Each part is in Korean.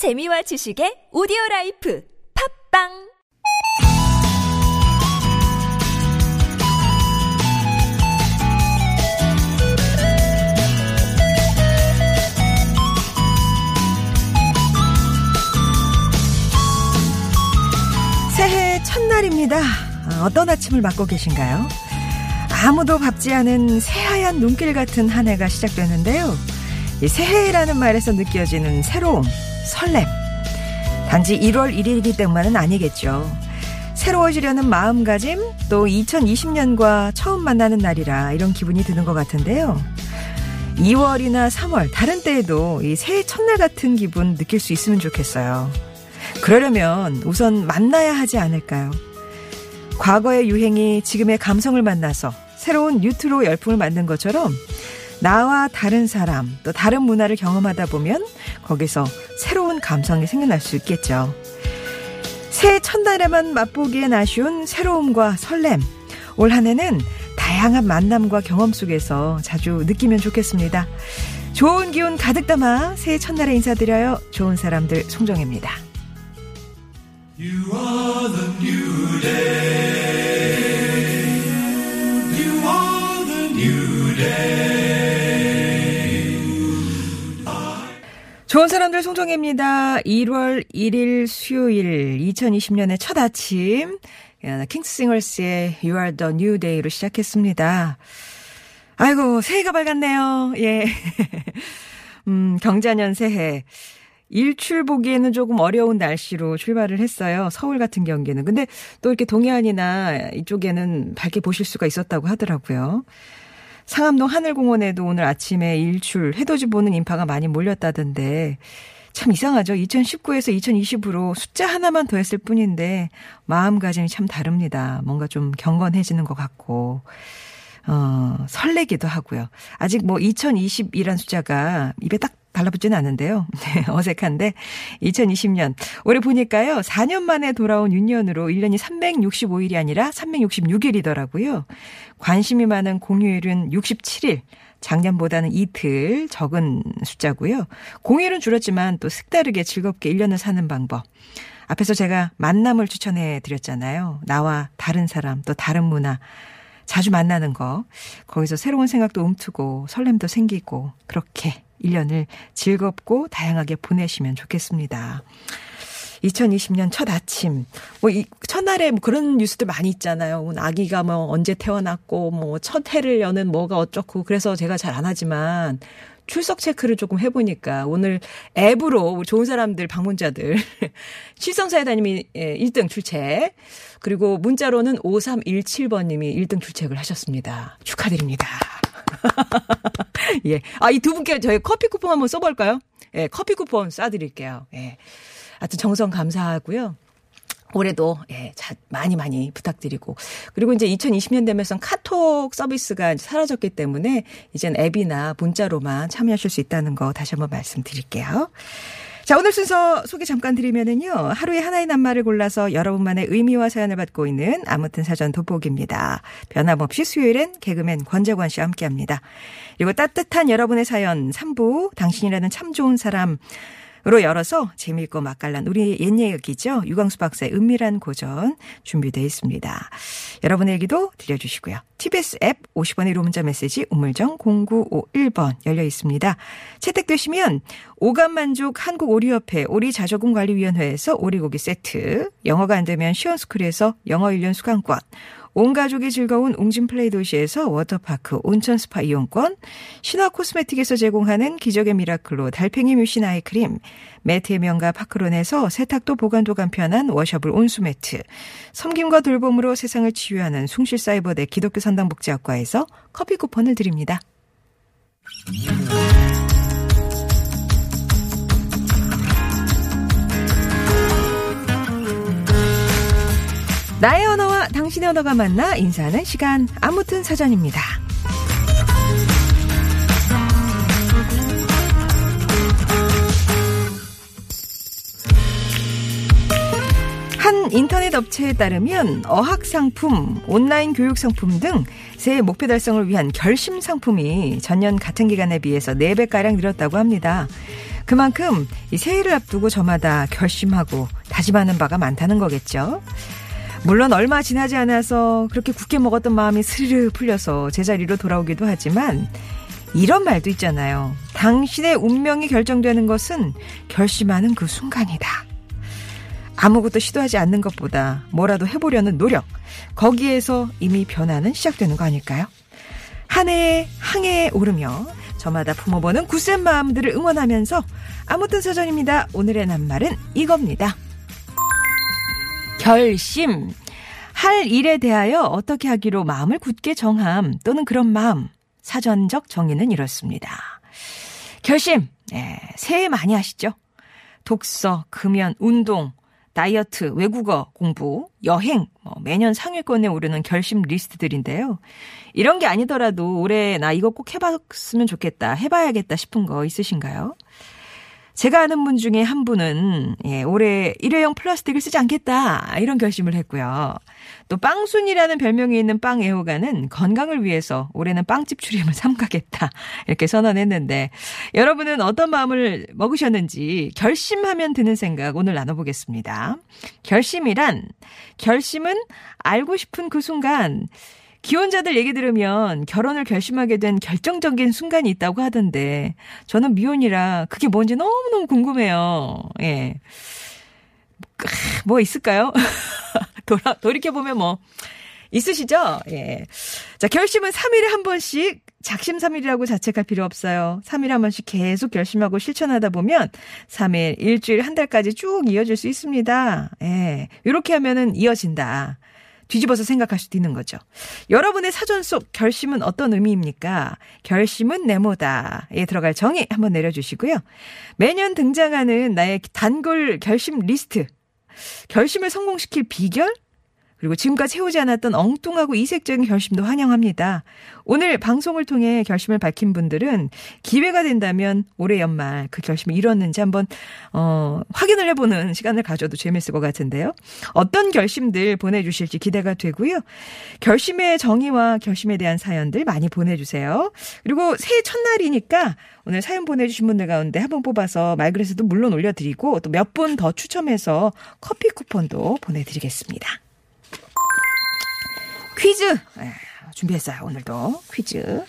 재미와 지식의 오디오 life 팟빵 새해 첫날입니다. 아, 어떤 아침을 맞고 계신가요? 아무도 밟지 않은 새하얀 눈길 같은 한 해가 시작되는데요. 이 새해라는 말에서 느껴지는 새로움, 설렘. 단지 1월 1일이기 때문만은 아니겠죠. 새로워지려는 마음가짐, 또 2020년과 처음 만나는 날이라 이런 기분이 드는 것 같은데요. 2월이나 3월, 다른 때에도 이 새해 첫날 같은 기분 느낄 수 있으면 좋겠어요. 그러려면 우선 만나야 하지 않을까요? 과거의 유행이 지금의 감성을 만나서 새로운 뉴트로 열풍을 만든 것처럼 나와 다른 사람, 또 다른 문화를 경험하다 보면 거기서 새로운 감성이 생겨날 수 있겠죠. 새해 첫날에만 맛보기엔 아쉬운 새로움과 설렘. 올 한 해는 다양한 만남과 경험 속에서 자주 느끼면 좋겠습니다. 좋은 기운 가득 담아 새해 첫날에 인사드려요. 좋은 사람들 송정혜입니다. 좋은 사람들 송정혜입니다. 1월 1일 수요일 2020년의 첫 아침 킹스싱어스의 You Are The New Day로 시작했습니다. 아이고 새해가 밝았네요. 예. 음, 경자년 새해. 일출 보기에는 조금 어려운 날씨로 출발을 했어요. 서울 같은 경우에는. 근데 또 이렇게 동해안이나 이쪽에는 밝게 보실 수가 있었다고 하더라고요. 상암동 하늘공원에도 오늘 아침에 일출, 해돋이 보는 인파가 많이 몰렸다던데, 참 이상하죠. 2019에서 2020으로 숫자 하나만 더했을 뿐인데, 마음가짐이 참 다릅니다. 뭔가 좀 경건해지는 것 같고, 어, 설레기도 하고요. 아직 뭐 2020이란 숫자가 입에 딱 달라붙지는 않는데요. 네, 어색한데 2020년 올해 보니까요. 4년 만에 돌아온 윤년으로 1년이 365일이 아니라 366일이더라고요. 관심이 많은 공휴일은 67일. 작년보다는 이틀 적은 숫자고요. 공휴일은 줄었지만 또 색다르게 즐겁게 1년을 사는 방법. 앞에서 제가 만남을 추천해 드렸잖아요. 나와 다른 사람, 또 다른 문화. 자주 만나는 거. 거기서 새로운 생각도 움트고 설렘도 생기고 그렇게 1년을 즐겁고 다양하게 보내시면 좋겠습니다. 2020년 첫 아침. 뭐, 이, 첫날에 뭐 그런 뉴스들 많이 있잖아요. 뭐 아기가 뭐 언제 태어났고, 뭐, 첫 해를 여는 뭐가 어쩌고. 그래서 제가 잘 안 하지만, 출석 체크를 조금 해보니까 오늘 앱으로 좋은 사람들 방문자들 실성사회다님이 1등 출첵 그리고 문자로는 5317번님이 1등 출첵을 하셨습니다. 축하드립니다. 예. 아, 이 두 분께 저희 커피 쿠폰 한번 써볼까요? 예, 커피 쿠폰 쏴드릴게요. 예. 하여튼 정성 감사하고요. 올해도 예, 자, 많이 많이 부탁드리고 그리고 이제 2020년 되면서 카톡 서비스가 사라졌기 때문에 이젠 앱이나 문자로만 참여하실 수 있다는 거 다시 한번 말씀드릴게요. 자, 오늘 순서 소개 잠깐 드리면은요. 하루에 하나의 낱말을 골라서 여러분만의 의미와 사연을 받고 있는 아무튼 사전 돋보기입니다. 변함없이 수요일엔 개그맨 권재관 씨와 함께 합니다. 그리고 따뜻한 여러분의 사연 3부 당신이라는 참 좋은 사람 으 로 열어서 재미있고 맛깔난 우리 옛 얘기죠. 유광수 박사의 은밀한 고전 준비되어 있습니다. 여러분의 얘기도 들려주시고요. TBS 앱 50원의 1호 문자 메시지 우물정 0951번 열려 있습니다. 채택되시면 오감만족 한국오리협회 오리자조금관리위원회에서 오리고기 세트, 영어가 안 되면 시원스쿨에서 영어 1년 수강권, 온 가족이 즐거운 웅진 플레이 도시에서 워터파크 온천 스파 이용권, 신화 코스메틱에서 제공하는 기적의 미라클로 달팽이 뮤신 아이크림, 매트의 명가 파크론에서 세탁도 보관도 간편한 washable 온수 매트, 섬김과 돌봄으로 세상을 치유하는 숭실 사이버대 기독교 상담복지학과에서 커피 쿠폰을 드립니다. 나의 언어와 당신의 언어가 만나 인사하는 시간 아무튼 사전입니다. 한 인터넷 업체에 따르면 어학 상품, 온라인 교육 상품 등 새해 목표 달성을 위한 결심 상품이 전년 같은 기간에 비해서 4배가량 늘었다고 합니다. 그만큼 이 새해를 앞두고 저마다 결심하고 다짐하는 바가 많다는 거겠죠. 물론 얼마 지나지 않아서 그렇게 굳게 먹었던 마음이 스르르 풀려서 제자리로 돌아오기도 하지만 이런 말도 있잖아요. 당신의 운명이 결정되는 것은 결심하는 그 순간이다. 아무것도 시도하지 않는 것보다 뭐라도 해보려는 노력. 거기에서 이미 변화는 시작되는 거 아닐까요? 한 해에 항해에 오르며 저마다 품어보는 굳센 마음들을 응원하면서 아무튼 사전입니다. 오늘의 낱말은 이겁니다. 결심. 할 일에 대하여 어떻게 하기로 마음을 굳게 정함 또는 그런 마음. 사전적 정의는 이렇습니다. 결심. 예, 새해 많이 하시죠? 독서, 금연, 운동, 다이어트, 외국어 공부, 여행, 뭐 매년 상위권에 오르는 결심 리스트들인데요. 이런 게 아니더라도 올해 나 이거 꼭 해봤으면 좋겠다, 해봐야겠다 싶은 거 있으신가요? 제가 아는 분 중에 한 분은 예, 올해 일회용 플라스틱을 쓰지 않겠다 이런 결심을 했고요. 또 빵순이라는 별명이 있는 빵 애호가는 건강을 위해서 올해는 빵집 출임을 삼가겠다 이렇게 선언했는데 여러분은 어떤 마음을 먹으셨는지 결심하면 드는 생각 오늘 나눠보겠습니다. 결심이란 결심은 알고 싶은 그 순간 기혼자들 얘기 들으면 결혼을 결심하게 된 결정적인 순간이 있다고 하던데 저는 미혼이라 그게 뭔지 너무너무 궁금해요. 예. 뭐 있을까요? 돌아, 돌이켜보면 뭐, 있으시죠? 예. 자, 결심은 3일에 한 번씩 작심삼일이라고 자책할 필요 없어요. 3일에 한 번씩 계속 결심하고 실천하다 보면 3일, 일주일, 한 달까지 쭉 이어질 수 있습니다. 예. 이렇게 하면은 이어진다. 뒤집어서 생각할 수도 있는 거죠. 여러분의 사전 속 결심은 어떤 의미입니까? 결심은 네모다에 들어갈 정의 한번 내려주시고요. 매년 등장하는 나의 단골 결심 리스트. 결심을 성공시킬 비결? 그리고 지금까지 해오지 않았던 엉뚱하고 이색적인 결심도 환영합니다. 오늘 방송을 통해 결심을 밝힌 분들은 기회가 된다면 올해 연말 그 결심을 이뤘는지 한번 어, 확인을 해보는 시간을 가져도 재밌을 것 같은데요. 어떤 결심들 보내주실지 기대가 되고요. 결심의 정의와 결심에 대한 사연들 많이 보내주세요. 그리고 새해 첫날이니까 오늘 사연 보내주신 분들 가운데 한번 뽑아서 말그래서도 물론 올려드리고 또 몇 분 더 추첨해서 커피 쿠폰도 보내드리겠습니다. 퀴즈 에, 준비했어요. 오늘도 퀴즈.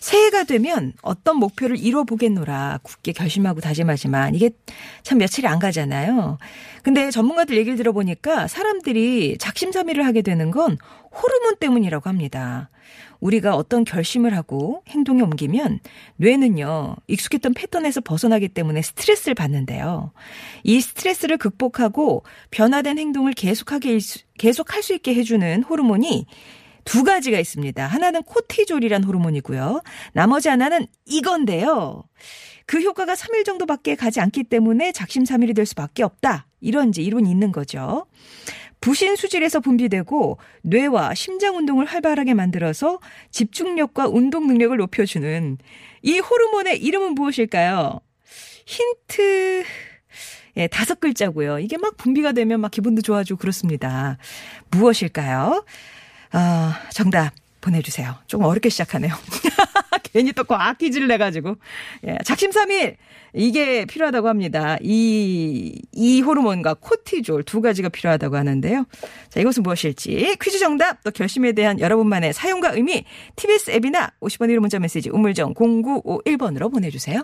새해가 되면 어떤 목표를 이뤄보겠노라 굳게 결심하고 다짐하지만 이게 참 며칠이 안 가잖아요. 근데 전문가들 얘기를 들어보니까 사람들이 작심삼일을 하게 되는 건 호르몬 때문이라고 합니다. 우리가 어떤 결심을 하고 행동에 옮기면 뇌는요, 익숙했던 패턴에서 벗어나기 때문에 스트레스를 받는데요. 이 스트레스를 극복하고 변화된 행동을 계속하게, 계속 할 수 있게 해주는 호르몬이 두 가지가 있습니다. 하나는 코티졸이란 호르몬이고요. 나머지 하나는 이건데요. 그 효과가 3일 정도밖에 가지 않기 때문에 작심삼일이 될 수밖에 없다. 이런 이제 이론이 있는 거죠. 부신 수질에서 분비되고 뇌와 심장 운동을 활발하게 만들어서 집중력과 운동 능력을 높여주는 이 호르몬의 이름은 무엇일까요? 힌트 예, 다섯 글자고요. 이게 막 분비가 되면 막 기분도 좋아지고 그렇습니다. 무엇일까요? 아, 정답 보내주세요. 조금 어렵게 시작하네요. 괜히 또 과학 퀴즈를 내가지고. 예, 작심삼일! 이게 필요하다고 합니다. 이, 이 호르몬과 코티졸 두 가지가 필요하다고 하는데요. 자, 이것은 무엇일지 퀴즈 정답 또 결심에 대한 여러분만의 사용과 의미 TBS 앱이나 50번 1호 문자 메시지 우물정 0951번으로 보내주세요.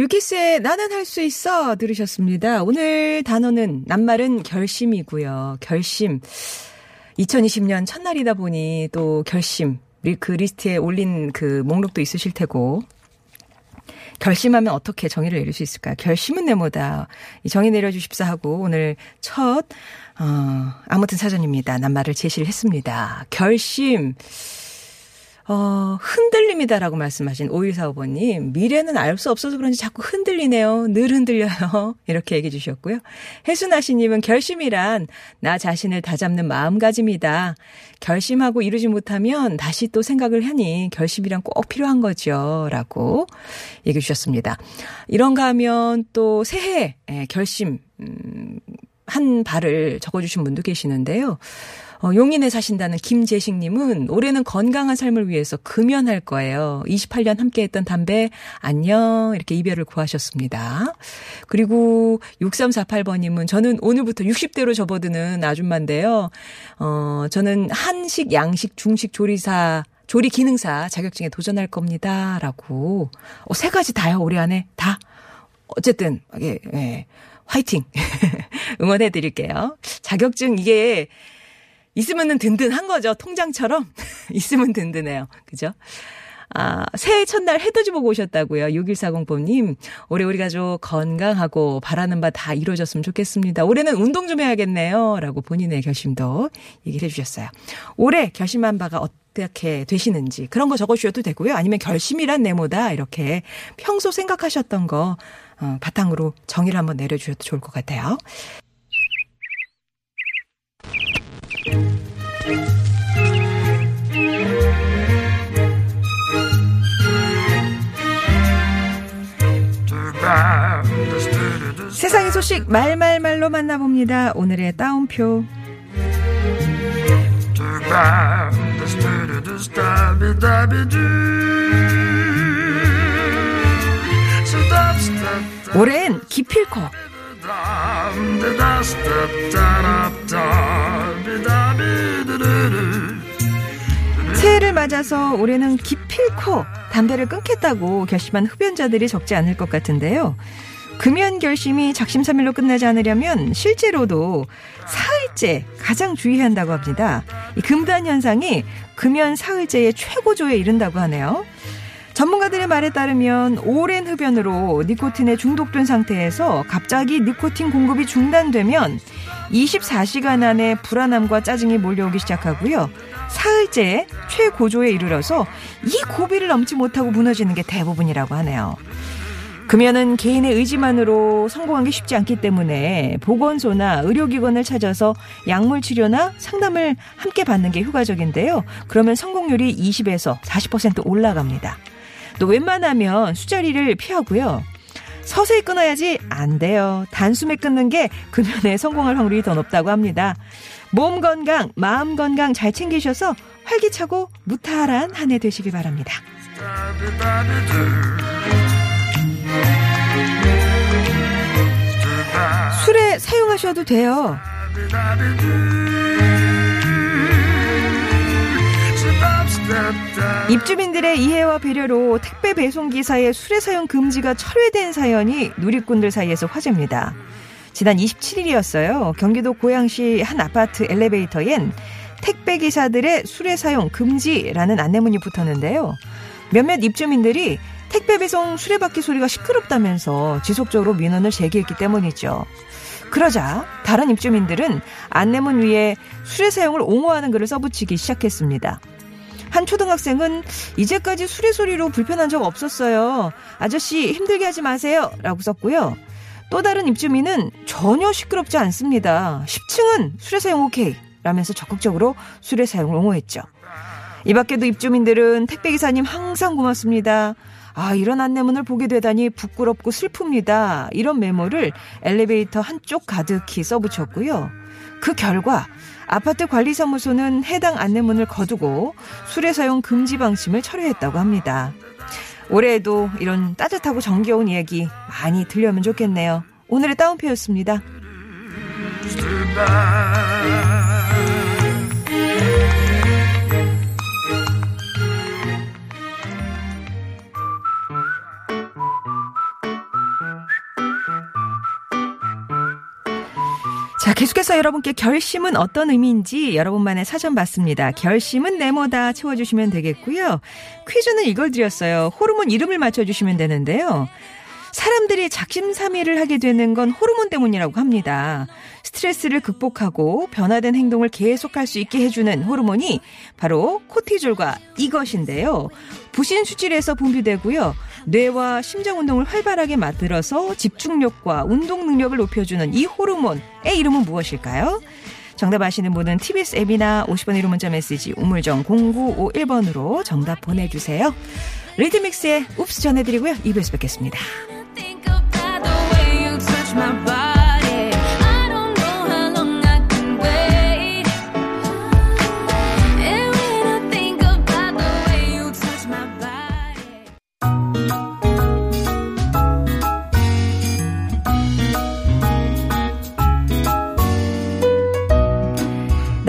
유키스의 나는 할 수 있어 들으셨습니다. 오늘 단어는 낱말은 결심이고요. 결심. 2020년 첫날이다 보니 또 결심. 그 리스트에 올린 그 목록도 있으실 테고. 결심하면 어떻게 정의를 내릴 수 있을까요? 결심은 네모다. 정의 내려주십사 하고 오늘 첫, 어, 아무튼 사전입니다. 낱말을 제시를 했습니다. 결심. 어, 흔들림이다라고 말씀하신 5145번님, 미래는 알 수 없어서 그런지 자꾸 흔들리네요. 늘 흔들려요. 이렇게 얘기해 주셨고요. 혜순아씨님은 결심이란 나 자신을 다잡는 마음가짐이다. 결심하고 이루지 못하면 다시 또 생각을 하니 결심이란 꼭 필요한 거죠. 라고 얘기해 주셨습니다. 이런가 하면 또 새해 예, 결심, 음, 한 발을 적어주신 분도 계시는데요. 어, 용인에 사신다는 김재식님은 올해는 건강한 삶을 위해서 금연할 거예요. 28년 함께했던 담배 안녕 이렇게 이별을 구하셨습니다. 그리고 6348번님은 저는 오늘부터 60대로 접어드는 아줌마인데요. 어, 저는 한식, 양식, 중식 조리사 조리 기능사 자격증에 도전할 겁니다. 라고. 어, 세 가지 다요, 올해 안에? 다? 어쨌든, 예, 예. 화이팅! 응원해 드릴게요. 자격증 이게 있으면은 든든한 거죠. 통장처럼. 있으면 든든해요. 그죠? 아, 새해 첫날 해돋이 보고 오셨다고요. 6140번님. 올해 우리 가족 건강하고 바라는 바 다 이루어졌으면 좋겠습니다. 올해는 운동 좀 해야겠네요. 라고 본인의 결심도 얘기를 해주셨어요. 올해 결심한 바가 어떻게 되시는지 그런 거 적어주셔도 되고요. 아니면 결심이란 네모다. 이렇게 평소 생각하셨던 거 어, 바탕으로 정의를 한번 내려주셔도 좋을 것 같아요. 세상의 소식 말말말로 만나봅니다. 오늘의 따옴표. 올해엔 기필코 새해를 맞아서 올해는 기필코 담배를 끊겠다고 결심한 흡연자들이 적지 않을 것 같은데요. 금연 결심이 작심삼일로 끝나지 않으려면 실제로도 사흘째 가장 주의해야 한다고 합니다. 이 금단 현상이 금연 사흘째의 최고조에 이른다고 하네요. 전문가들의 말에 따르면 오랜 흡연으로 니코틴에 중독된 상태에서 갑자기 니코틴 공급이 중단되면 24시간 안에 불안함과 짜증이 몰려오기 시작하고요. 사흘째 최고조에 이르러서 이 고비를 넘지 못하고 무너지는 게 대부분이라고 하네요. 금연은 개인의 의지만으로 성공하기 쉽지 않기 때문에 보건소나 의료기관을 찾아서 약물 치료나 상담을 함께 받는 게 효과적인데요. 그러면 성공률이 20에서 40% 올라갑니다. 또 웬만하면 수자리를 피하고요. 서서히 끊어야지 안 돼요. 단숨에 끊는 게 금연에 성공할 확률이 더 높다고 합니다. 몸 건강, 마음 건강 잘 챙기셔서 활기차고 무탈한 한 해 되시길 바랍니다. 술에 사용하셔도 돼요. 입주민들의 이해와 배려로 택배 배송 기사의 술의 사용 금지가 철회된 사연이 누리꾼들 사이에서 화제입니다. 지난 27일이었어요. 경기도 고양시 한 아파트 엘리베이터엔 택배 기사들의 술의 사용 금지라는 안내문이 붙었는데요. 몇몇 입주민들이 택배 배송 수레바퀴 소리가 시끄럽다면서 지속적으로 민원을 제기했기 때문이죠. 그러자 다른 입주민들은 안내문 위에 수레 사용을 옹호하는 글을 써붙이기 시작했습니다. 한 초등학생은 이제까지 수레 소리로 불편한 적 없었어요. 아저씨 힘들게 하지 마세요. 라고 썼고요. 또 다른 입주민은 전혀 시끄럽지 않습니다. 10층은 수레 사용 오케이. 라면서 적극적으로 수레 사용을 옹호했죠. 이 밖에도 입주민들은 택배기사님 항상 고맙습니다. 아, 이런 안내문을 보게 되다니 부끄럽고 슬픕니다. 이런 메모를 엘리베이터 한쪽 가득히 써붙였고요. 그 결과 아파트 관리사무소는 해당 안내문을 거두고 술의 사용 금지 방침을 철회했다고 합니다. 올해에도 이런 따뜻하고 정겨운 이야기 많이 들려면 좋겠네요. 오늘의 따옴표였습니다. 자, 계속해서 여러분께 결심은 어떤 의미인지 여러분만의 사전 봤습니다. 결심은 네모다 채워주시면 되겠고요. 퀴즈는 이걸 드렸어요. 호르몬 이름을 맞춰주시면 되는데요. 사람들이 작심삼일을 하게 되는 건 호르몬 때문이라고 합니다. 스트레스를 극복하고 변화된 행동을 계속할 수 있게 해주는 호르몬이 바로 코티졸과 이것인데요. 부신 수질에서 분비되고요. 뇌와 심장 운동을 활발하게 만들어서 집중력과 운동 능력을 높여주는 이 호르몬의 이름은 무엇일까요? 정답 아시는 분은 TBS 앱이나 50번 1호 문자 메시지 우물정 0951번으로 정답 보내주세요. 리드믹스의 웁스 전해드리고요. 2부에서 뵙겠습니다.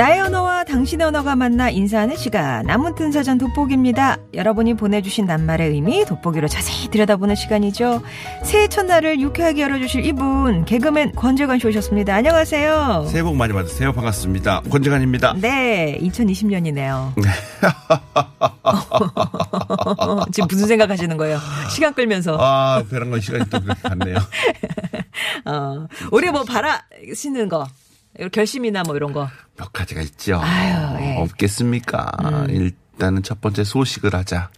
나의 언어와 당신의 언어가 만나 인사하는 시간 남은튼 사전 돋보기입니다. 여러분이 보내주신 낱말의 의미 돋보기로 자세히 들여다보는 시간이죠. 새해 첫날을 유쾌하게 열어주실 이분 개그맨 권재관 씨 오셨습니다. 안녕하세요. 새해 복 많이 받으세요. 반갑습니다. 권재관입니다. 네, 2020년이네요. 지금 무슨 생각하시는 거예요? 시간 끌면서 아, 배란 건 시간이 또 그렇게 갔네요. 어, 올해 뭐 바라시는 거 결심이나 뭐 이런 거. 몇 가지가 있죠. 아유, 예. 음. 없겠습니까? 일단은 첫 번째 소식을 하자.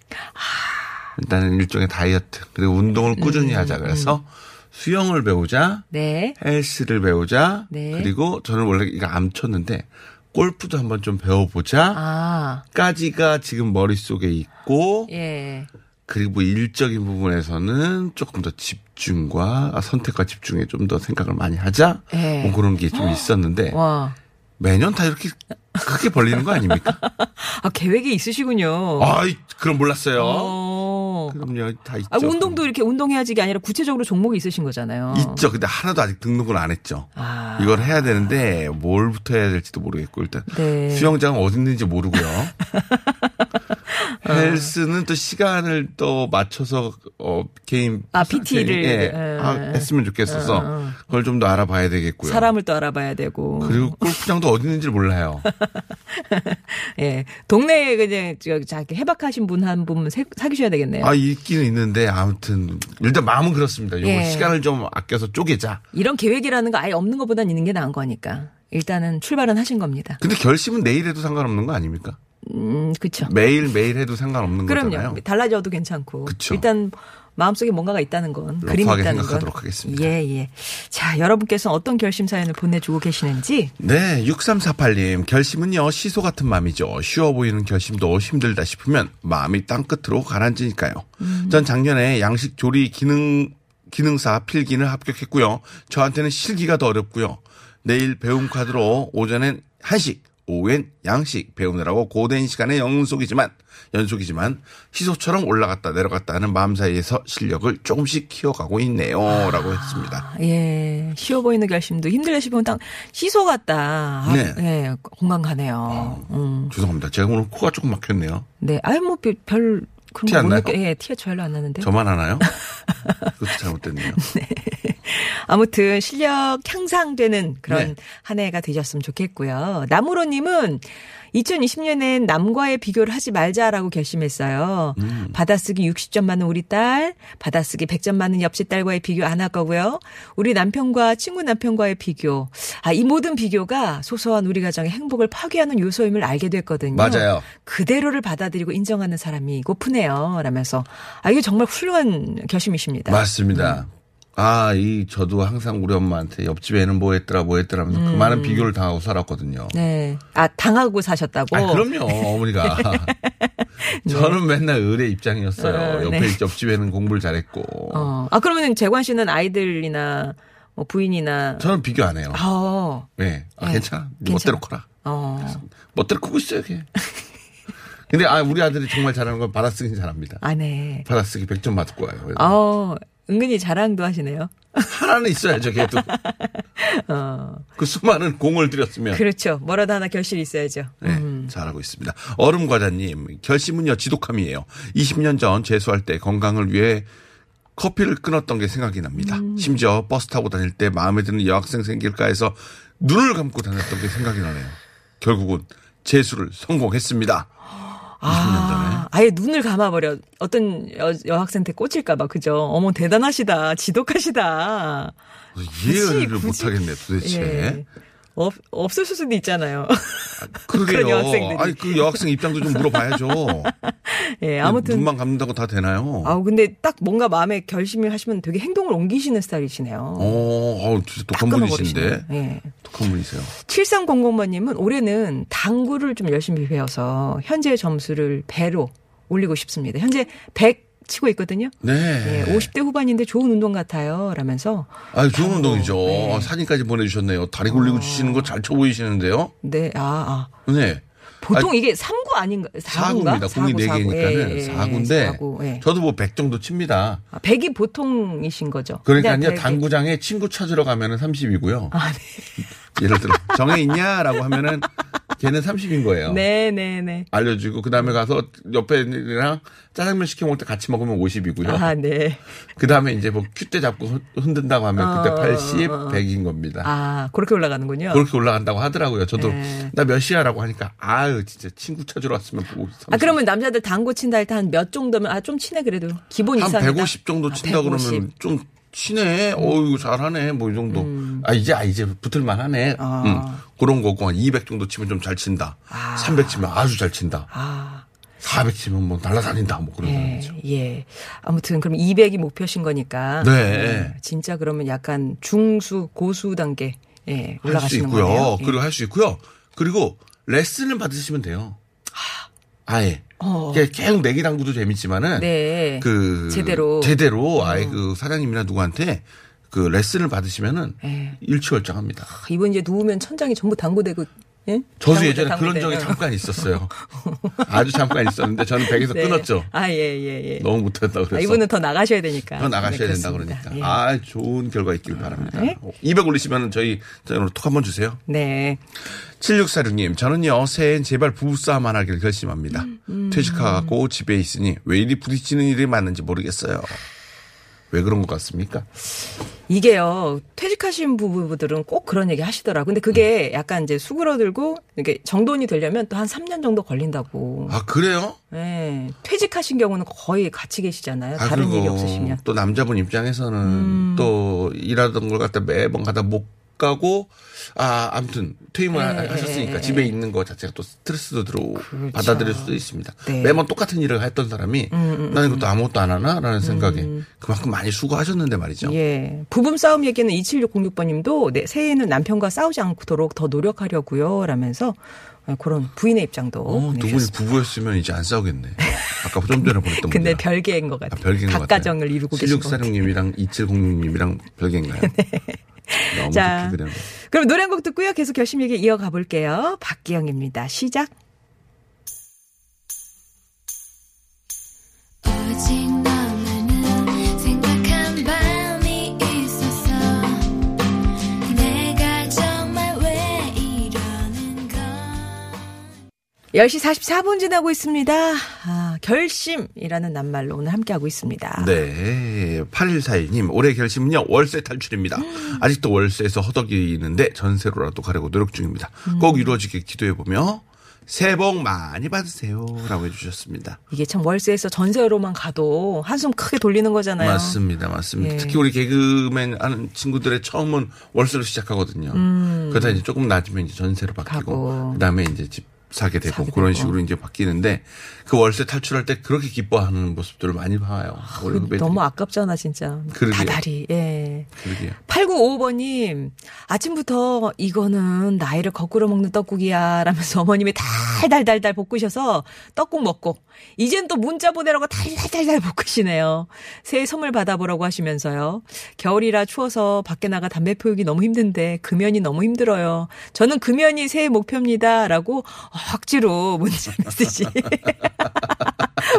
일단은 일종의 다이어트. 그리고 운동을 꾸준히 음, 하자. 그래서 수영을 배우자. 네. 헬스를 배우자. 네. 그리고 저는 원래 이거 암쳤는데 골프도 한번 좀 배워보자. 아, 까지가 지금 머릿속에 있고 예. 그리고 일적인 부분에서는 조금 더 집중과 선택과 집중에 좀 더 생각을 많이 하자. 예. 뭐 그런 게 좀 있었는데 와. 매년 다 이렇게 크게 벌리는 거 아닙니까? 아, 계획이 있으시군요. 아이, 그럼 몰랐어요. 어. 그럼요, 다 있죠. 아, 운동도 이렇게 운동해야지 게 아니라 구체적으로 종목이 있으신 거잖아요. 있죠. 근데 하나도 아직 등록을 안 했죠. 아. 이걸 해야 되는데 뭘부터 해야 될지도 모르겠고 일단 네. 수영장은 어디 있는지 모르고요. 헬스는 또 시간을 또 맞춰서 어 개인 아, PT 를. 예, 예. 아, 했으면 좋겠어서 그걸 좀 더 알아봐야 되겠고요. 사람을 또 알아봐야 되고. 그리고 골프장도 어디 있는지 몰라요. 예. 동네에 그냥 저 자기 해박하신 분 한 분 사귀셔야 되겠네요. 아 있기는 있는데 아무튼 일단 마음은 그렇습니다. 요거 예. 시간을 좀 아껴서 쪼개자. 이런 계획이라는 거 아예 없는 것보단 있는 게 나은 거니까. 일단은 출발은 하신 겁니다. 근데 결심은 내일 해도 상관없는 거 아닙니까? 음, 그쵸. 매일 매일 해도 상관없는 그럼요. 거잖아요. 달라져도 괜찮고. 그쵸. 일단 마음속에 뭔가가 있다는 건 그림이 있다는 건. 생각하도록 하겠습니다. 예, 예. 자, 여러분께서 어떤 결심 사연을 보내주고 계시는지 네, 6348님. 결심은요, 시소 같은 마음이죠. 쉬워 보이는 결심도 힘들다 싶으면 마음이 땅끝으로 가라앉으니까요. 음. 전 작년에 양식 조리 기능, 기능사 필기는 합격했고요. 저한테는 실기가 더 어렵고요. 내일 배움 카드로 오전엔 한식, 오후엔 양식 배우느라고 고된 시간의 연속이지만, 연속이지만, 시소처럼 올라갔다 내려갔다 하는 마음 사이에서 실력을 조금씩 키워가고 있네요. 라고 했습니다. 예, 쉬워 보이는 결심도 힘들다 싶으면 딱 시소 같다. 아, 네. 예, 공감 가네요. 음, 죄송합니다. 제가 오늘 코가 조금 막혔네요. 네, 아유 뭐별 티안 거못 나요? 예, 티가 별로 안 나는데. 저만 하나요? 그것도 잘못됐네요. 아무튼 실력 향상되는 그런 네. 한 해가 되셨으면 좋겠고요. 나무로님은 2020년엔 남과의 비교를 하지 말자라고 결심했어요. 음. 받아쓰기 60점 많은 우리 딸, 받아쓰기 100점 많은 옆집 딸과의 비교 안 할 거고요. 우리 남편과 친구 남편과의 비교. 아, 이 모든 비교가 소소한 우리 가정의 행복을 파괴하는 요소임을 알게 됐거든요. 맞아요. 그대로를 받아들이고 인정하는 사람이 고프네요. 라면서. 아, 이게 정말 훌륭한 결심이십니다. 맞습니다. 아, 이, 저도 항상 우리 엄마한테 옆집에 애는 뭐 했더라, 뭐 했더라 하면서 그 많은 비교를 당하고 살았거든요. 네. 아, 당하고 사셨다고? 아, 그럼요, 어머니가. 저는 맨날 을의 입장이었어요. 어, 옆에 네. 옆집에는 공부를 잘했고. 어. 아, 그러면 재관 씨는 아이들이나 뭐 부인이나. 저는 비교 안 해요. 아, 네. 아, 네. 괜찮아. 네 괜찮아. 멋대로 커라. 어. 멋대로 크고 있어요, 걔. 근데 아, 우리 아들이 정말 잘하는 건 받아쓰기 잘합니다. 아, 네. 받아쓰기 100점 맞고 와요. 어, 은근히 자랑도 하시네요. 하나는 있어야죠, 걔도. 그 수많은 공을 들였으면. 어. 그렇죠. 뭐라도 하나 결실이 있어야죠. 네, 잘하고 있습니다. 얼음 과자님, 결심은요, 지독함이에요. 20년 전 재수할 때 건강을 위해 커피를 끊었던 게 생각이 납니다. 심지어 버스 타고 다닐 때 마음에 드는 여학생 생길까 해서 눈을 감고 다녔던 게 생각이 나네요. 결국은 재수를 성공했습니다. 아, 아예 눈을 감아버려. 어떤 여, 여학생한테 꽂힐까봐, 그죠? 어머, 대단하시다. 지독하시다. 이해를 굳이. 못하겠네 도대체. 예. 없, 없을 수도 있잖아요. 그런 그러게요. 여학생들이. 아니 그 여학생 입장도 좀 물어봐야죠. 예, 아무튼. 눈만 감는다고 다 되나요? 아우, 근데 딱 뭔가 마음에 결심을 하시면 되게 행동을 옮기시는 스타일이시네요. 어, 어우, 진짜 독한 분이신데. 예. 독한 분이세요. 7300번 님은 올해는 당구를 좀 열심히 배워서 현재 점수를 배로 올리고 싶습니다. 현재 100 치고 있거든요. 네. 예, 50대 후반인데 좋은 운동 같아요. 라면서. 아, 좋은 당구, 운동이죠. 네. 아, 사진까지 보내주셨네요. 다리 굴리고 치시는 거 잘 쳐 보이시는데요. 네, 아, 아. 네. 보통 이게 3구 아닌가? 4구인가? 사구입니다. 공이 네 개니까는 사구인데 사구, 예. 저도 뭐 100 정도 칩니다. 아, 100이 보통이신 거죠. 그러니까요. 그냥 100이. 당구장에 친구 찾으러 가면은 30이고요. 아, 네. 예를 들어 정해 있냐라고 하면은 걔는 30인 거예요. 네, 네, 네. 알려주고 그 다음에 가서 옆에 애들이랑 짜장면 시켜 먹을 때 같이 먹으면 50이고요. 아, 네. 그 다음에 이제 뭐 큐대 잡고 흔- 흔든다고 하면 그때 어, 80, 어, 어. 100인 겁니다. 아, 그렇게 올라가는군요. 그렇게 올라간다고 하더라고요. 저도 네. 나몇 시야라고 하니까 아유 진짜 친구 찾으러 왔으면 보고 있어. 아, 그러면 남자들 당구 친다 할 때 한 몇 정도면, 아, 좀 치네, 그래도. 기본 한 이상이다. 150 정도 아, 친다 150. 그러면 좀 치네. 어유 잘하네. 뭐 이 정도. 아 이제 아 이제 붙을만 하네. 음. 아. 음, 그런 거고 한 200 정도 치면 좀 잘 친다. 300 치면 아주 잘 친다. 아, 400 치면 뭐 날라다닌다. 뭐 그런 예, 거죠. 예. 아무튼, 그럼 200이 목표신 거니까. 네. 예, 진짜 그러면 약간 중수, 고수 단계, 예, 올라가시는 있고요. 거네요. 예. 그리고 할수 있고요. 그리고 레슨을 받으시면 돼요. 아예. 어. 계속 내기 당구도 재밌지만은 네. 그 제대로. 어. 제대로 아예 그 사장님이나 누구한테 그 레슨을 받으시면은 예. 일취월장합니다. 이분 이제 누우면 천장이 전부 당구되고, 예? 저도 예전에 그런 당구대. 적이 어. 잠깐 있었어요. 아주 잠깐 있었는데 저는 백에서 네. 끊었죠. 아, 예, 예, 예. 너무 못했다 그래서. 아, 이분은 더 나가셔야 되니까. 더 나가셔야 네, 된다. 그러니까. 예. 아, 좋은 결과 있길 바랍니다. 네. 200 올리시면 저희 저희로 톡 한번 주세요. 네. 7646님, 저는요, 새해엔 제발 부부싸움 안 하길 결심합니다. 음, 퇴직하고 집에 있으니 왜 이리 부딪히는 일이 많은지 모르겠어요. 왜 그런 것 같습니까? 이게요, 퇴직하신 부부들은 꼭 그런 얘기 하시더라고요. 근데 그게 약간 이제 수그러들고, 이게 정돈이 되려면 또 한 3년 정도 걸린다고. 아, 그래요? 예. 퇴직하신 경우는 거의 같이 계시잖아요. 아, 다른 일이 없으시면. 음. 또 남자분 입장에서는 또 일하던 걸 갖다 매번 가다 못 가고 아 아무튼 퇴임을 네, 하셨으니까 네, 집에 네. 있는 거 자체가 또 스트레스도 들어 받아들일 수도 있습니다. 네. 음, 매번 똑같은 일을 했던 사람이 나는 이것도 아무것도 안 하나라는 생각에 그만큼 많이 수고하셨는데 말이죠. 예. 부부 싸움 얘기는 27606번 님도 네, 새해에는 남편과 싸우지 않도록 더 노력하려고요. 라면서 어, 그런 부인의 입장도. 어, 두 분이. 부부였으면 이제 안 싸우겠네. 아까 좀 전에 보냈던 근데 문제랑. 별개인 것 아, 같아요. 별개인 것 같아요. 각가정을 이루고 계신 것 같아요. 7646님이랑 2706님이랑 별개인가요? 너무 자, 좋게. 그럼 노래 한 곡 듣고요. 계속 결심 얘기 이어가 볼게요. 박기영입니다. 시작. 오직 10시 44분 지나고 있습니다. 아, 결심이라는 낱말로 오늘 함께하고 있습니다. 네. 8141님, 올해 결심은요, 월세 탈출입니다. 음. 아직도 월세에서 허덕이는데 전세로라도 가려고 노력 중입니다. 음. 꼭 이루어지길 기도해보며, 새해 복 많이 받으세요. 라고 해주셨습니다. 이게 참 월세에서 전세로만 가도 한숨 크게 돌리는 거잖아요. 맞습니다. 맞습니다. 예. 특히 우리 개그맨 하는 친구들의 처음은 월세로 시작하거든요. 그러다 이제 조금 낮으면 이제 전세로 바뀌고, 음. 가고. 그 다음에 이제 집 사게 되고, 사게 그런 되고. 식으로 이제 바뀌는데, 그 월세 탈출할 때 그렇게 기뻐하는 모습들을 많이 봐요. 우리 후배들이. 너무 아깝잖아, 진짜. 그러게요. 다달이, 예. 그러게요. 8955번님, 아침부터 이거는 나이를 거꾸로 먹는 떡국이야. 라면서 어머님이 달달달달 볶으셔서 떡국 먹고, 이젠 또 문자 보내라고 달달달달 볶으시네요. 새해 선물 받아보라고 하시면서요. 겨울이라 추워서 밖에 나가 담배 피우기 너무 힘든데, 금연이 너무 힘들어요. 저는 금연이 새해 목표입니다. 라고 억지로 문자 메시지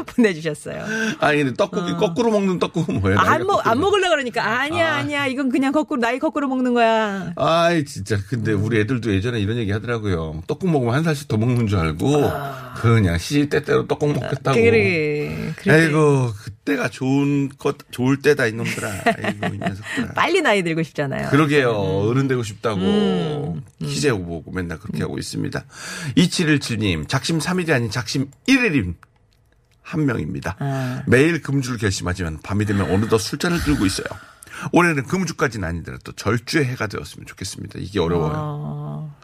보내주셨어요. 아니 근데 떡국이 거꾸로 먹는 떡국은 뭐예요? 안 먹, 안. 먹으려고 그러니까 아니야, 아. 아니야. 이건 그냥 거꾸로, 나이 거꾸로 먹는 거야. 아이 진짜 근데 우리 애들도 예전에 이런 얘기 하더라고요. 떡국 먹으면 한 살씩 더 먹는 줄 알고 그냥 시시때때로 떡국 먹겠다고. 아. 그래, 그래. 아이고 그때가 좋은 것 좋을 때다 이놈들아. 아이고 이 녀석들아. 빨리 나이 들고 싶잖아요. 그러게요. 어른 되고 싶다고. 음. 희재 보고 맨날 그렇게 하고 있습니다. 2717님, 작심 3일이 아닌 작심 1일임. 한 명입니다. 아. 매일 금주를 결심하지만 밤이 되면 어느덧 술잔을 들고 있어요. 올해는 금주까지는 아니더라도 절주의 해가 되었으면 좋겠습니다. 이게 어려워요. 어,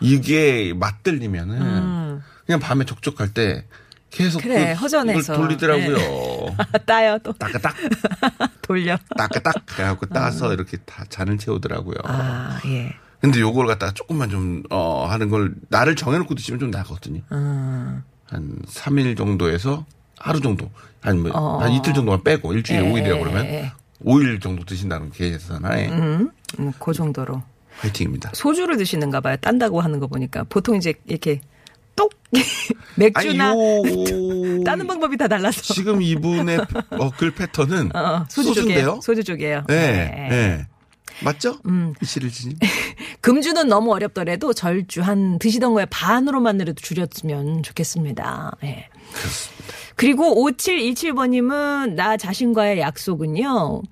이게 맞들리면은 그냥 밤에 촉촉할 때 계속 음. 그래, 그 허전해서. 네. 돌리더라고요. 따요, 또. 따까딱 돌려. 따까딱 해갖고 따서 이렇게 다 잔을 채우더라고요. 아, 예. 근데 요걸 갖다가 조금만 좀, 어, 하는 걸, 나를 정해놓고 드시면 좀 나거든요. 음. 한 3일 정도에서 하루 정도. 한, 뭐, 어. 한 이틀 정도만 빼고, 일주일에 예, 5일이라고 예, 그러면, 예. 5일 정도 드신다는 계산하에, 음, 음, 그 정도로. 화이팅입니다. 소주를 드시는가 봐요. 딴다고 하는 거 보니까. 보통 이제 이렇게 똑! 맥주나 아니, 요, 따는 방법이 다 달라서. 지금 이분의 어, 글 패턴은 어, 소주 소주인데요? 소주 쪽이에요. 예, 네. 예. 맞죠? 음. 이시를지님. 금주는 너무 어렵더라도 절주 한 드시던 거에 반으로만이라도 줄였으면 좋겠습니다. 예. 그리고 5727번님은 나 자신과의 약속은요.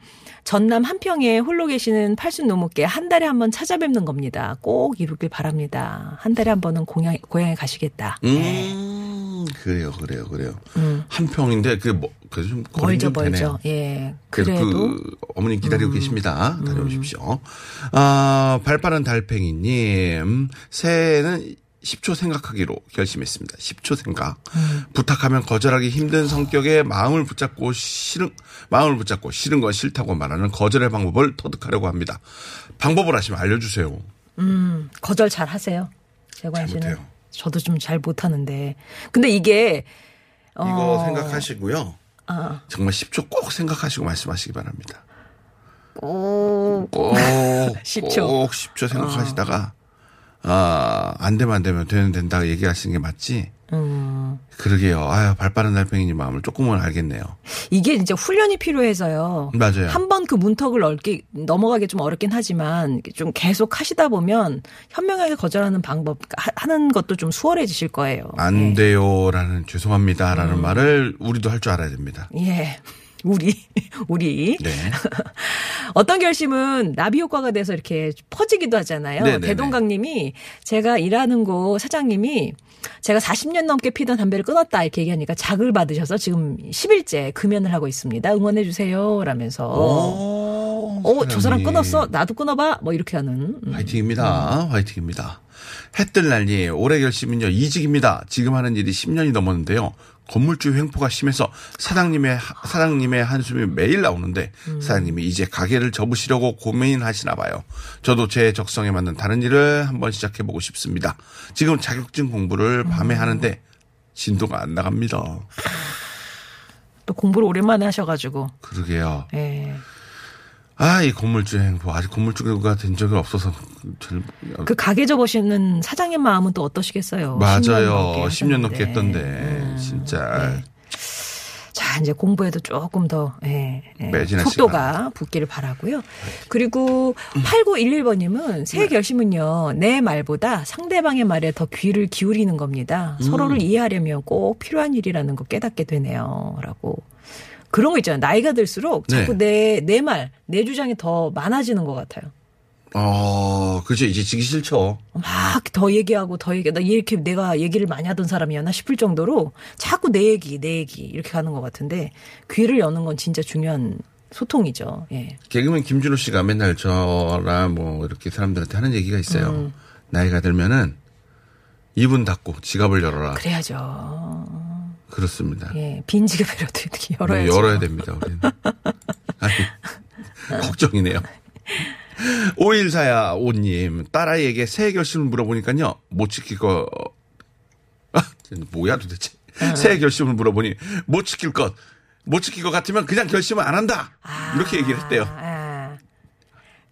전남 한평에 홀로 계시는 팔순 노무께 한 달에 한 번 찾아뵙는 겁니다. 꼭 이루길 바랍니다. 한 달에 한 번은 고향, 고향에 가시겠다. 음, 그래요, 그래요, 그래요. 한 평인데, 그, 뭐, 멀죠, 좀 되네요. 멀죠. 예. 그래도 그 어머님 기다리고 계십니다. 다녀오십시오. 아, 발빠른 달팽이님, 새해는 10초 생각하기로 결심했습니다. 10초 생각. 부탁하면 거절하기 힘든 성격에 마음을 붙잡고 싫은, 마음을 붙잡고 싫은 건 싫다고 말하는 거절의 방법을 터득하려고 합니다. 방법을 하시면 알려주세요. 거절 잘 하세요. 재관 씨는. 못해요. 저도 좀 잘 못하는데. 근데 이게 이거 어. 생각하시고요. 아. 정말 10초 꼭 생각하시고 말씀하시기 바랍니다. 꼭 꼭 10초. 꼭 10초 생각하시다가 아, 안 되면 안 되면 되는 된다 얘기하시는 게 맞지? 음. 그러게요. 아유, 발 빠른 달팽이님 마음을 조금은 알겠네요. 이게 진짜 훈련이 필요해서요. 맞아요. 한 번 그 문턱을 넓게 넘어가기 좀 어렵긴 하지만 좀 계속 하시다 보면 현명하게 거절하는 방법 하- 하는 것도 좀 수월해지실 거예요. 안 돼요라는 죄송합니다라는 말을 우리도 할 줄 알아야 됩니다. 예. 우리 우리 네. 어떤 결심은 나비 효과가 돼서 이렇게 퍼지기도 하잖아요. 네네네. 대동강님이 제가 일하는 곳 사장님이 제가 40년 넘게 피던 담배를 끊었다 이렇게 얘기하니까 자극을 받으셔서 지금 10일째 금연을 하고 있습니다. 응원해 주세요. 라면서 오, 어, 저 사람. 끊었어? 나도 끊어봐? 뭐 이렇게 하는. 음. 화이팅입니다. 화이팅입니다. 해뜰 날니 올해 결심은요 이직입니다. 지금 하는 일이 10년이 넘었는데요. 건물주 횡포가 심해서 사장님의 하- 사장님의 한숨이 매일 나오는데 사장님이 이제 가게를 접으시려고 고민하시나 봐요. 저도 제 적성에 맞는 다른 일을 한번 시작해 보고 싶습니다. 지금 자격증 공부를 밤에 하는데 진도가 안 나갑니다. 또 공부를 오랜만에 하셔가지고. 그러게요. 예. 아, 이 건물주 횡포 아직 건물주가 된 적이 없어서 잘그 가게 접으시는 사장님 마음은 또 어떠시겠어요? 10년 맞아요. 넘게 10년 넘게. 했던데 진짜 네. 자, 이제 공부에도 조금 더, 예, 예, 속도가 붙기를 바라고요. 그리고 음. 8911번님은 네. 새 결심은요, 내 말보다 상대방의 말에 더 귀를 기울이는 겁니다. 음. 서로를 이해하려면 꼭 필요한 일이라는 거 깨닫게 되네요. 라고. 그런 거 있잖아요. 나이가 들수록 자꾸 내, 내 말, 내 주장이 더 많아지는 것 같아요. 어, 그죠. 이제 지기 싫죠. 막 더 얘기하고 더 얘기, 나 이렇게 내가 얘기를 많이 하던 사람이었나 싶을 정도로 자꾸 내 얘기, 내 얘기 이렇게 가는 것 같은데 귀를 여는 건 진짜 중요한 소통이죠. 예. 개그맨 김준호 씨가 맨날 저랑 뭐 이렇게 사람들한테 하는 얘기가 있어요. 음. 나이가 들면은 입은 닫고 지갑을 열어라. 그래야죠. 그렇습니다. 예. 빈 지갑이라도 이렇게 네, 열어야죠. 열어야 됩니다, 우리는. 아니, 걱정이네요. 5144야, 오님. 딸아이에게 새해 결심을 물어보니까요, 못 지킬 거, 아, 뭐야 도대체. 새해 결심을 물어보니, 못 지킬 것, 못 지킬 것 같으면 그냥 결심을 안 한다! 이렇게 얘기를 했대요. 아,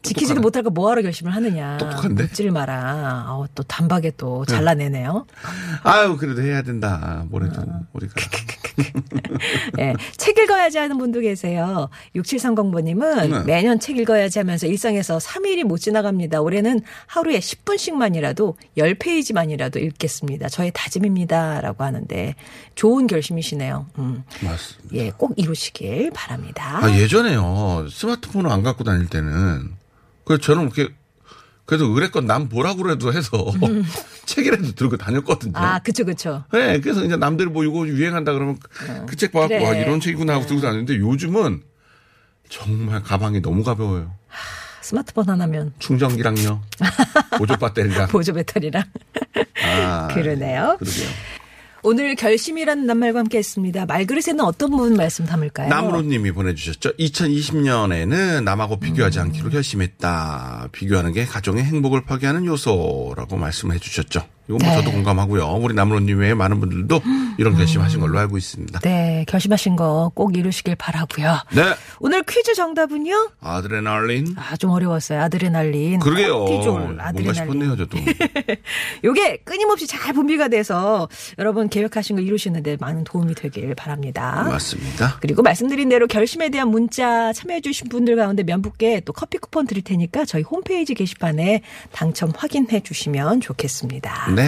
지키지도. 못할 거 뭐하러 결심을 하느냐. 똑똑한데? 묻지를 마라. 아우, 또 단박에 또 잘라내네요. 아유 그래도 해야 된다. 뭐래도 우리가 예. 책 읽어야지 하는 분도 계세요. 6730번님은 네. 매년 책 읽어야지 하면서 일상에서 3일이 못 지나갑니다. 올해는 하루에 10분씩만이라도 10페이지만이라도 읽겠습니다. 저의 다짐입니다. 라고 하는데 좋은 결심이시네요. 음. 맞습니다. 예, 꼭 이루시길 바랍니다. 아 예전에요 스마트폰을 안 갖고 다닐 때는 그 저는 이렇게 그래도 의뢰건 남 보라 그래도 해서 책이라도 들고 다녔거든요. 아, 그쵸, 그쵸. 네, 그래서 이제 남들 뭐 이거 유행한다 그러면 그책 봐갖고 그래. 와 이런 책이구나 하고 들고 다녔는데 요즘은 정말 가방이 너무 가벼워요. 스마트폰 하나면 충전기랑요, 보조 배터리랑. 보조 배터리랑. 아, 그러네요. 그러게요. 오늘 결심이라는 낱말과 함께 했습니다. 말그릇에는 어떤 부분 말씀 담을까요? 나무로님이 보내주셨죠. 2020년에는 남하고 비교하지 음. 않기로 결심했다. 비교하는 게 가정의 행복을 파괴하는 요소라고 말씀을 해주셨죠. 이건 뭐 네. 저도 공감하고요. 우리 나무로님 외에 많은 분들도 이런 결심하신 걸로 알고 있습니다. 네, 결심하신 거 꼭 이루시길 바라고요. 네. 오늘 퀴즈 정답은요? 아드레날린. 아, 좀 어려웠어요. 아드레날린. 그러게요. 코티졸, 뭔가 아드레날린. 싶었네요, 저도. 요게 끊임없이 잘 분비가 돼서 여러분 계획하신 거 이루시는데 많은 도움이 되길 바랍니다. 맞습니다. 그리고 말씀드린 대로 결심에 대한 문자 참여해주신 분들 가운데 몇 분께 또 커피 쿠폰 드릴 테니까 저희 홈페이지 게시판에 당첨 확인해 주시면 좋겠습니다. 네.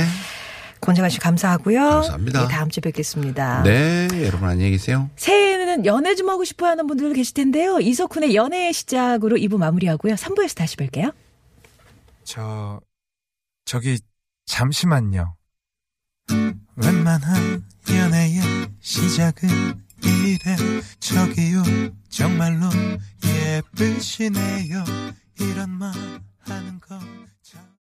권재관 씨 감사하고요. 감사합니다. 네, 다음 주에 뵙겠습니다. 네. 여러분 안녕히 계세요. 새해에는 연애 좀 하고 싶어 하는 분들도 계실 텐데요. 이석훈의 연애의 시작으로 2부 마무리하고요. 3부에서 다시 뵐게요. 저, 저기, 잠시만요. 웬만한 연애의 시작은 이래, 저기요, 정말로 예쁘시네요. 이런 말 하는 거. 참-